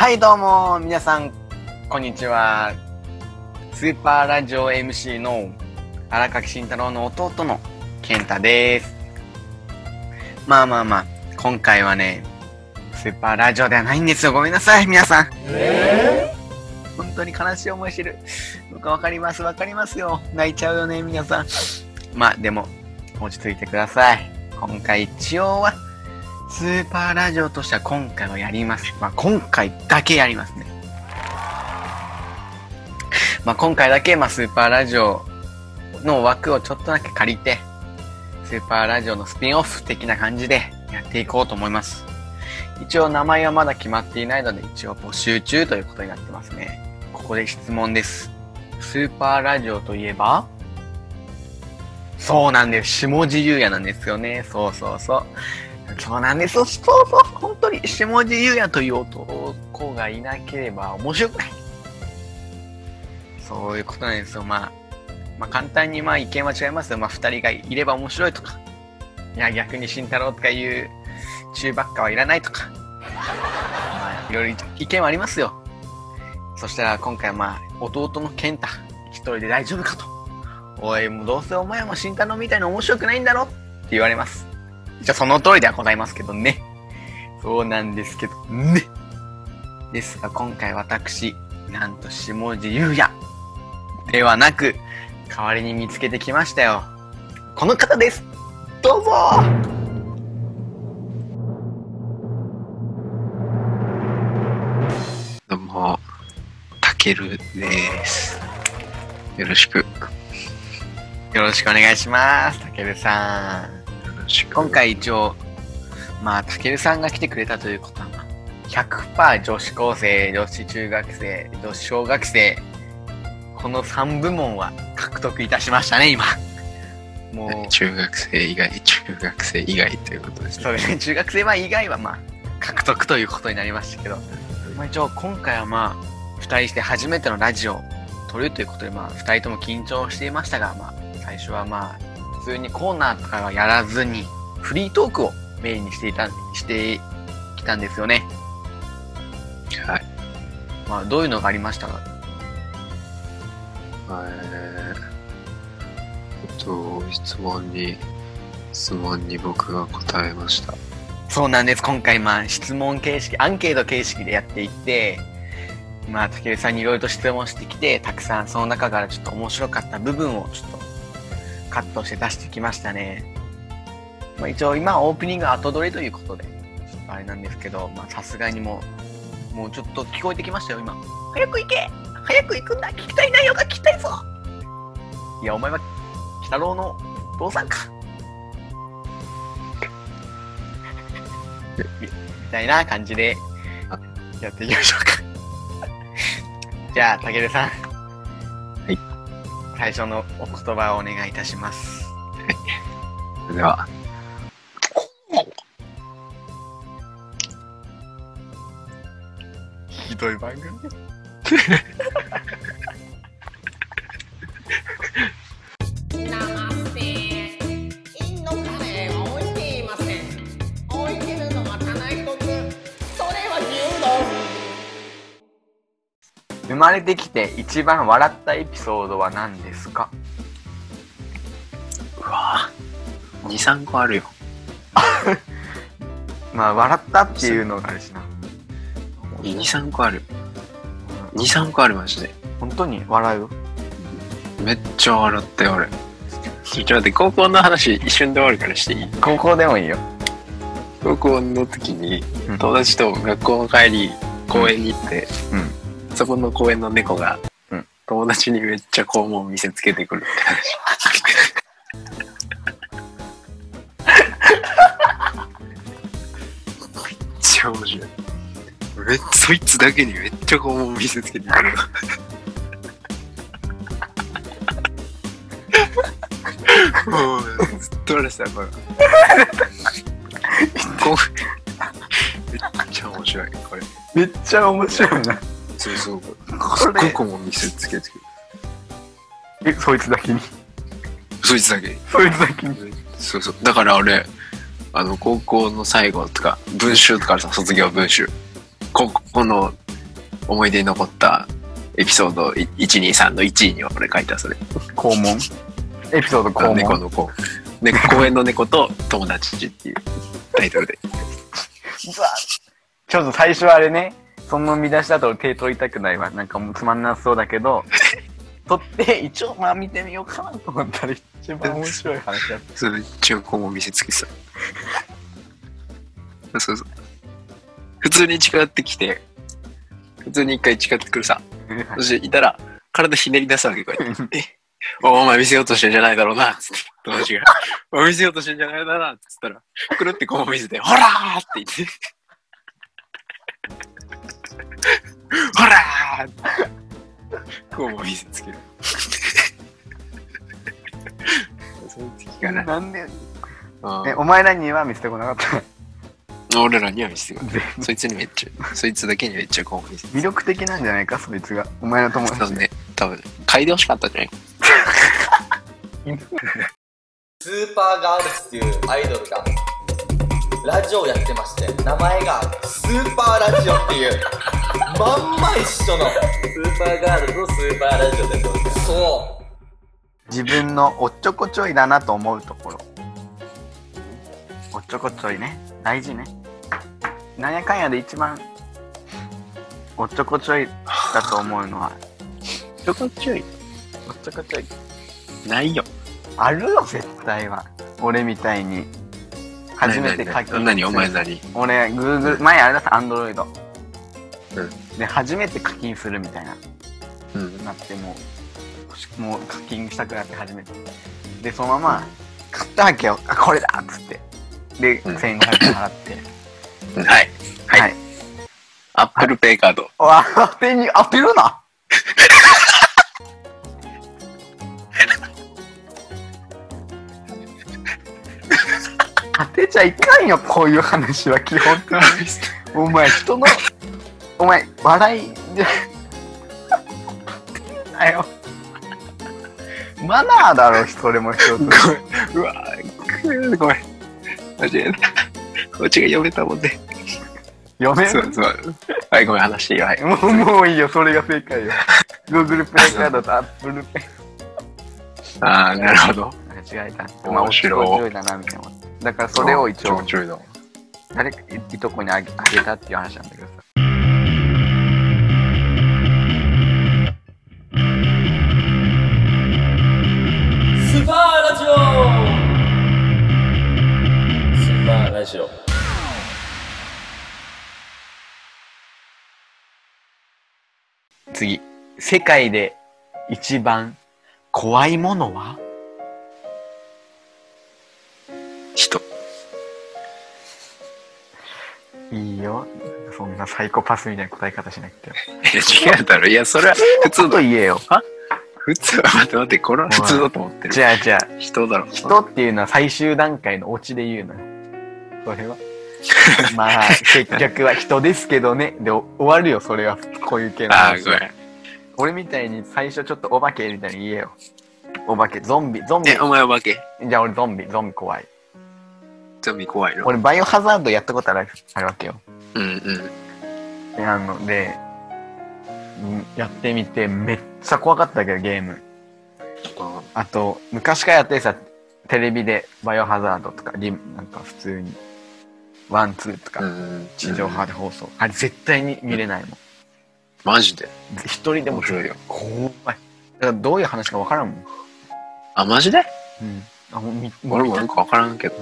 はい、どうも、皆さん、こんにちは。スーパーラジオ MC の荒垣慎太郎の弟の健太です。まあまあまあ、今回はね、スーパーラジオではないんですよ。ごめんなさい、皆さん。本当に悲しい思いしてる。僕わかります、わかりますよ。泣いちゃうよね、皆さん。まあ、でも、落ち着いてください。今回一応は、スーパーラジオとしては今回はやります。まあ、今回だけやりますね。まあ、今回だけ、まあ、スーパーラジオの枠をちょっとだけ借りて、スーパーラジオのスピンオフ的な感じでやっていこうと思います。一応名前はまだ決まっていないので、一応募集中ということになってますね。ここで質問です。スーパーラジオといえば？そうなんです。下地優也なんですよね。そうそうそう。そうなんです。そうそう。本当に下地優也という男がいなければ面白くない。そういうことなんですよ。まあ、まあ簡単にまあ意見は違いますよ。まあ二人がいれば面白いとか。いや逆に慎太郎とかいう中ばっかはいらないとか。まあいろいろ意見はありますよ。そしたら今回まあ弟の健太一人で大丈夫かと。おい、もうどうせお前も慎太郎みたいに面白くないんだろって言われます。一応その通りではございますけどね。そうなんですけどね。ですが今回私、なんと下地優也ではなく、代わりに見つけてきましたよ。この方ですどうぞどうも、たけるです。よろしく。よよろしくお願いします。たけるさん。今回一応、まあ、たけるさんが来てくれたということは、まあ100%女子高生、女子中学生、女子小学生、この3部門は獲得いたしましたね、今。もう、中学生以外、中学生以外ということですね。そうですね、中学生は以外はまあ、獲得ということになりましたけど、まあ一応今回はまあ、2人して初めてのラジオを撮るということで、まあ、2人とも緊張していましたが、まあ、最初はまあ、普通にコーナーとかはやらずに、フリートークをメインにしていた、してきたんですよね。はい。まあ、どういうのがありましたか？えっと、質問に、質問に僕が答えました。そうなんです。今回、まあ、質問形式、アンケート形式でやっていって、まあ、竹内さんにいろいろと質問してきて、たくさんその中からちょっと面白かった部分をちょっとカットして出してきましたね。まあ、一応今オープニング後撮りということで、ちょっとあれなんですけど、まあ、さすがにもう、もうちょっと聞こえてきましたよ、今。早く行け早く行くんだ聞きたい内容が聞きたいぞいや、お前は、鬼太郎の父さんか。みたいな感じでやっていきましょうか。じゃあ、たけるさん。はい。最初のお言葉をお願いいたします。それでは、ひどい番組。まれてきて一番笑ったエピソードは何ですか？うわぁ、2、3個あるよ。まあ、笑ったっていうのがあるしな。2、3個ある。2、3個あるマジで。本当に笑う？めっちゃ笑ったよ、俺。ちょっと待って、高校の話一瞬で終わるからしていい？高校でもいいよ。高校の時にうん友達と学校の帰り公園に行って、うん。そこの公園の猫が、うん友達にめっちゃ肛門見せつけてくるって話。めっちゃ面白い。めっそいつだけにめっちゃ肛門見せつけてくる。もうずっと俺さ、これ。こめっちゃ面白い、これ。めっちゃ面白いな。そうそう。こすっごれい顧問見せつけてくる。え、そいつだけに？そいつだけ。そいつだけに？そうそう。だから俺、あの、高校の最後とか、文集とかあるさ、卒業文集。高校の思い出に残ったエピソード123の1位には俺書いたそれ。肛門？エピソード肛門？猫の子。ね、公園の猫と友達っていうタイトルで。ちょっと最初はあれね、その見出しだと手取りたくないわ。なんかもうつまんなそうだけど、取って一応まあ見てみようかなと思ったら一番面白い話だっそれ一応今後見せつけさ。そうそう。普通に近寄ってきて、普通に一回近寄ってくるさ。た。そしていたら、体ひねり出すわけ、こうやって。えおお前見せようとしてんじゃないだろうな、つって。友達が。お前見せようとしてんじゃないだろうな、つったら、くるってこう見せて、ほらーって言って。ほらー。こう見せつける。そういう時かな。なんで、うんえ、お前らには見せてこなかった。俺らには見せてくれ。そいつにめっちゃ、そいつだけにめっちゃこう見せて魅力的なんじゃないか、そいつが。お前の友達。多分ね、多分、嗅いでほしかったんじゃない？スーパーガールズっていうアイドルがラジオをやってまして名前がスーパーラジオっていうまんま一緒のスーパーガールズのスーパーラジオでそう自分のおっちょこちょいだなと思うところ。おっちょこちょいね。大事ね。なんやかんやで一番、おっちょこちょいだと思うのは、ちょこちょい。おっちょこちょい。ないよ。あるよ、絶対は。俺みたいに。初めて課金。何？お前何俺、Google、前あれだった、Android。うんで、初めて課金するみたいな。うん。なってもう、もう課金したくなって初めて。で、そのまま、買ったわけよ。あ、これだっつって。で、うん1500円払って。はい。はい。はい。アップルペイカード。あ、当てに、当てるな 当てちゃいかんよ、こういう話は基本的に。お前、人の、お前、笑いで、だよ。マナーだろ、それも一つ。うわぁ、ごめん。間違えた。こっちが読めたもんね。読めそうそう。はい、ごめん、話していいよ。はい。もう、もういいよ、それが正解よ。Google ペイカードと Apple ペイ。ああ、なるほど。間違えた。まあ、面白い面白いだな、みたいな。だから、それを一応。誰かいとこにあげあげたっていう話なんだけどさ。スーパーラジオスーパーラジオ次。世界で一番怖いものは？人。いいよ。そんなサイコパスみたいな答え方しなくても。いや、違うだろ。いや、それは普通との。言えよ。普通？は、待って待って、これは普通だと思ってる。じゃあじゃあ、人だろ。人っていうのは最終段階のオチで言うのよ。それは。まあ、結局は人ですけどね。で、お終わるよ、それは。こういう系のああ、話ごめん。俺みたいに最初ちょっとお化けみたいに言えよ。お化け、ゾンビ、ゾンビ。え、お前お化けじゃあ俺ゾンビ、ゾンビ怖い。ゾンビ怖いの俺バイオハザードやったことあるあるわけよ。うんうん。であの、で、うんやってみてめっちゃ怖かったけど、ゲーム。あと、昔からやってさ、テレビでバイオハザードとか、リムなんか普通に、ワン、ツーとか、うん。地上波で放送。あれ絶対に見れないもん。マジで？一人でも面白いよ。怖い。だからどういう話かわからんもん。あ、マジで？うん。あ、もう見、俺も見たなんかわからんけど。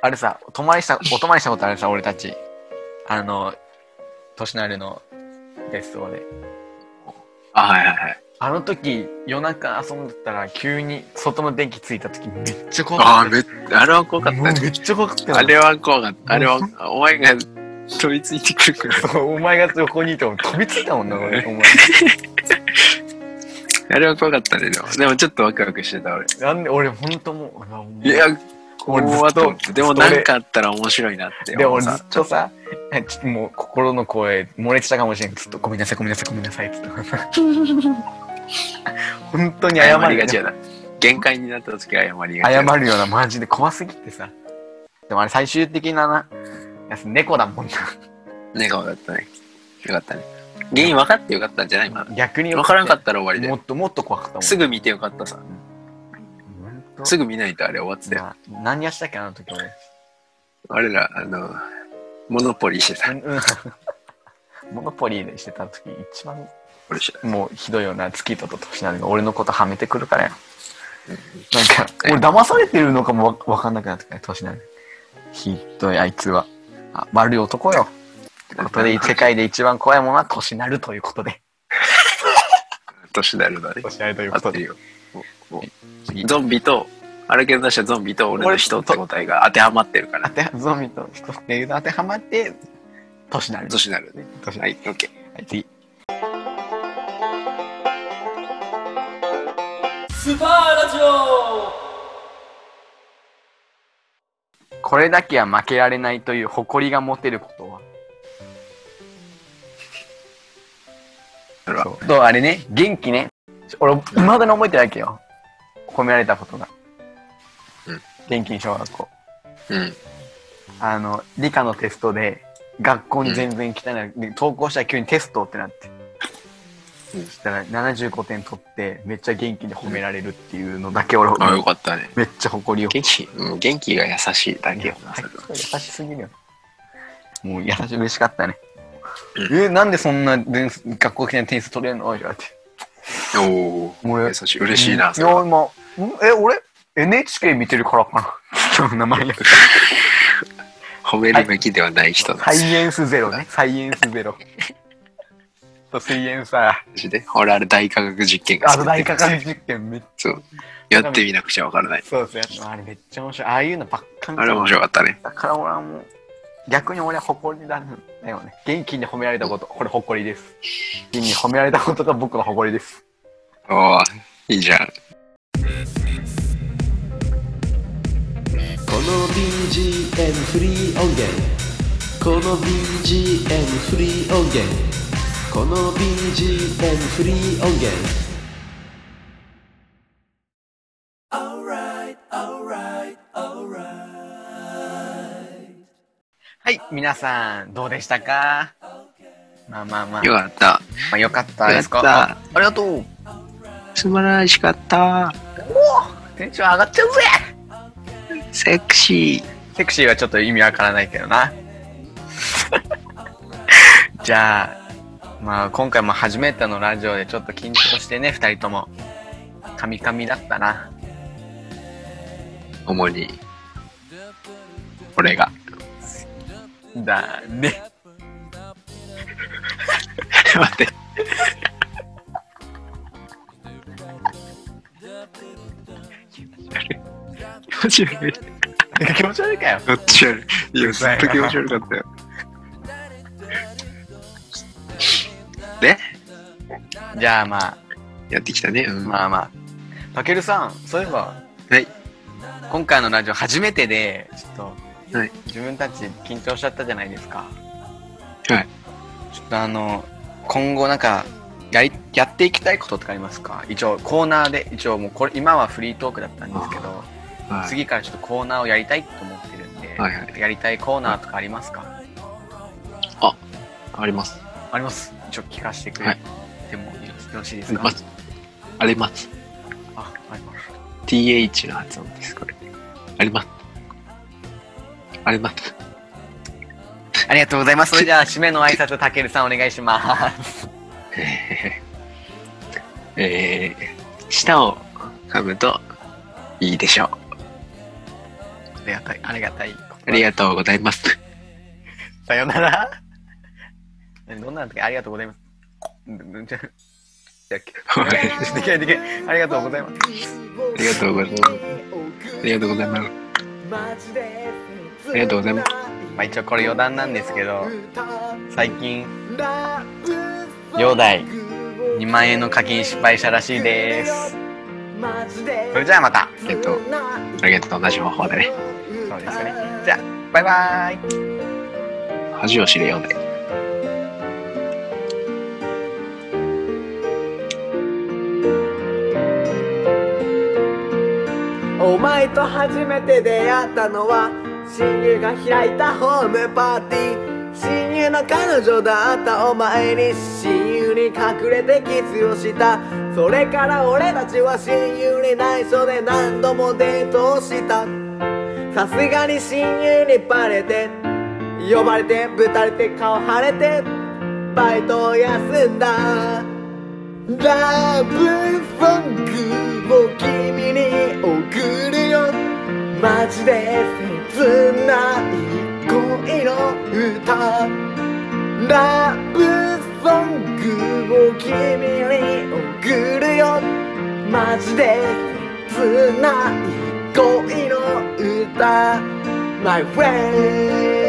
あれさ、泊まりした、お泊まりしたことあるさ、俺たち。あの、年のあるの別荘で。あ、はいはいはい。あの時、夜中遊んでたら、急に外の電気ついた時、めっちゃ怖ああ、かった。めっあれは怖かっためっちゃ怖かったよあれは怖かった。あれは、お前が飛びついてくるから。お前が横にいても飛びついたもんな、俺。お前。あれは怖かったね、でも。でもちょっとワクワクしてた、俺。なんで、俺ほんともういや、俺ずっ怖っと思とってでもなんかあったら面白いなってで、俺ずっとさ、えちょっともう心の声漏れてたかもしれん。ずっとごめんなさい、ごめんなさい、ごめんなさい、つって。本当に謝謝りがちやな。限界になった時は謝りがち謝や。るようなマジで怖すぎてさ。でもあれ最終的なな、やつ猫だもんな。笑顔だったね。よかったね。原因分かってよかったんじゃない？今。逆に分からんかったら終わりでも。っともっと怖かったもん。すぐ見てよかったさ。ぐ、すぐ見ないとあれ終わってたよ。まあ何やしたっけあの時俺。俺ら、あの、モノポリーしてた。モノポリーでしてた時一番俺してた。もうひどいような月とと年なのが俺のことはめてくるからよ。なんか、俺騙されてるのかもわわかんなくなってくる年なの。ひどいあいつは。あ、悪い男よ。ことで、世界で一番怖いものは年なるということで。年なるだね。年なるということで。合ってるよ。もうゾンビと、あれけど出したゾンビと俺の人って答えが当てはまってるから。当ては、ゾンビと人っていうの当てはまって、年なる。年なるね。年なる。はい、オッケー。はい、次。スーパーラジオこれだけは負けられないという誇りが持てることは？それはそうあれね元気ね俺いまだに覚えてないわけよ褒められたことが、うん。元気に小学校。うん。あの理科のテストで学校に全然来てない、で登校したら急にテストってなって、うん。そしたら75点取ってめっちゃ元気に褒められるっていうのだけ俺、あ、よかったね。めっちゃ誇りを。元気、うん元気が優しいだけよ。な、優しすぎるよ。もう優しい、嬉しかったね。うえ、なんでそんな学校来て点数取れるの？って。おお。俺優しい。嬉しいな、いや。今、ん？え、俺 ?NHK 見てるからかな。今日の名前や。褒めるべきではない人なんサですイエンスゼロね。サイエンスゼロ。と、水煙さ、マジで？俺あれ大科学実験があと好き大科学実験めっちそう。やってみなくちゃわからないゃ。そうそうやつあれめっちゃ面白い。ああいうのばっか見あれ面白かったね。だから俺はもう、逆に俺は誇りだよね。元気に褒められたこと、これ誇りです。元気に褒められたことが僕の誇りです。おおいいじゃん。この BGM フリー音源この BGM フリー音源この BGM フリー音源皆さん、どうでしたか？まあまあまあ、よかった。まあ、よかったですかよかったあありがとう素晴らしかった。テンション上がっちゃうぜセクシセクシーはちょっと意味わからないけどな。じゃあ、まあ今回も初めてのラジオでちょっと緊張してね、二人とも。カミカミだったな。ー。主に、俺が。だね。待って。気持ち悪い。気持ち悪いかよ。気持ち悪い。いや、ずっと気持ち悪かったよ。で、じゃあまあ、やってきたね。うん。まあまあ。たけるさん、そういえば、はい。今回のラジオ初めてで、ちょっと、はい自分たち緊張しちゃったじゃないですか。はい。ちょっとあの、今後なんか、やり、やっていきたいこととかありますか？一応コーナーで、一応もうこれ、今はフリートークだったんですけど、はい。次からちょっとコーナーをやりたいと思ってるんで、はいはいやりたいコーナーとかありますか？あります。あります。一応聞かせてくれてもよろしいですか、ます。あります。あ、あります。th の発音です、これ。あります。あります。ありがとうございます。それでは、締めの挨拶、たけるさんお願いします。えー、舌を噛むといいでしょう。ありがたい、ありがたい。ありがとうございます。さよなら。どんなんだっけ？ありがとうございます。できないできない。ありがとうございます。ありがとうございます。ありがとうございます。ありがとうございます。まあ一応これ余談なんですけど、最近、両代2万円の課金失敗したらしいです。それじゃあまた。えっと、ありがとう、同じ方法でね。そうですよね。じゃあ、バイバイ。恥を知れようで。お前と初めて出会ったのは親友が開いたホームパーティー。親友の彼女だったお前に親友に隠れてキスをした。それから俺たちは親友に内緒で何度もデートをした。さすがに親友にバレて呼ばれてぶたれて顔腫れてバイトを休んだ。ラブソングを君に送るよ。マジで。切ない恋の歌ラブソングを君に送るよマジで切ない恋の歌 My friend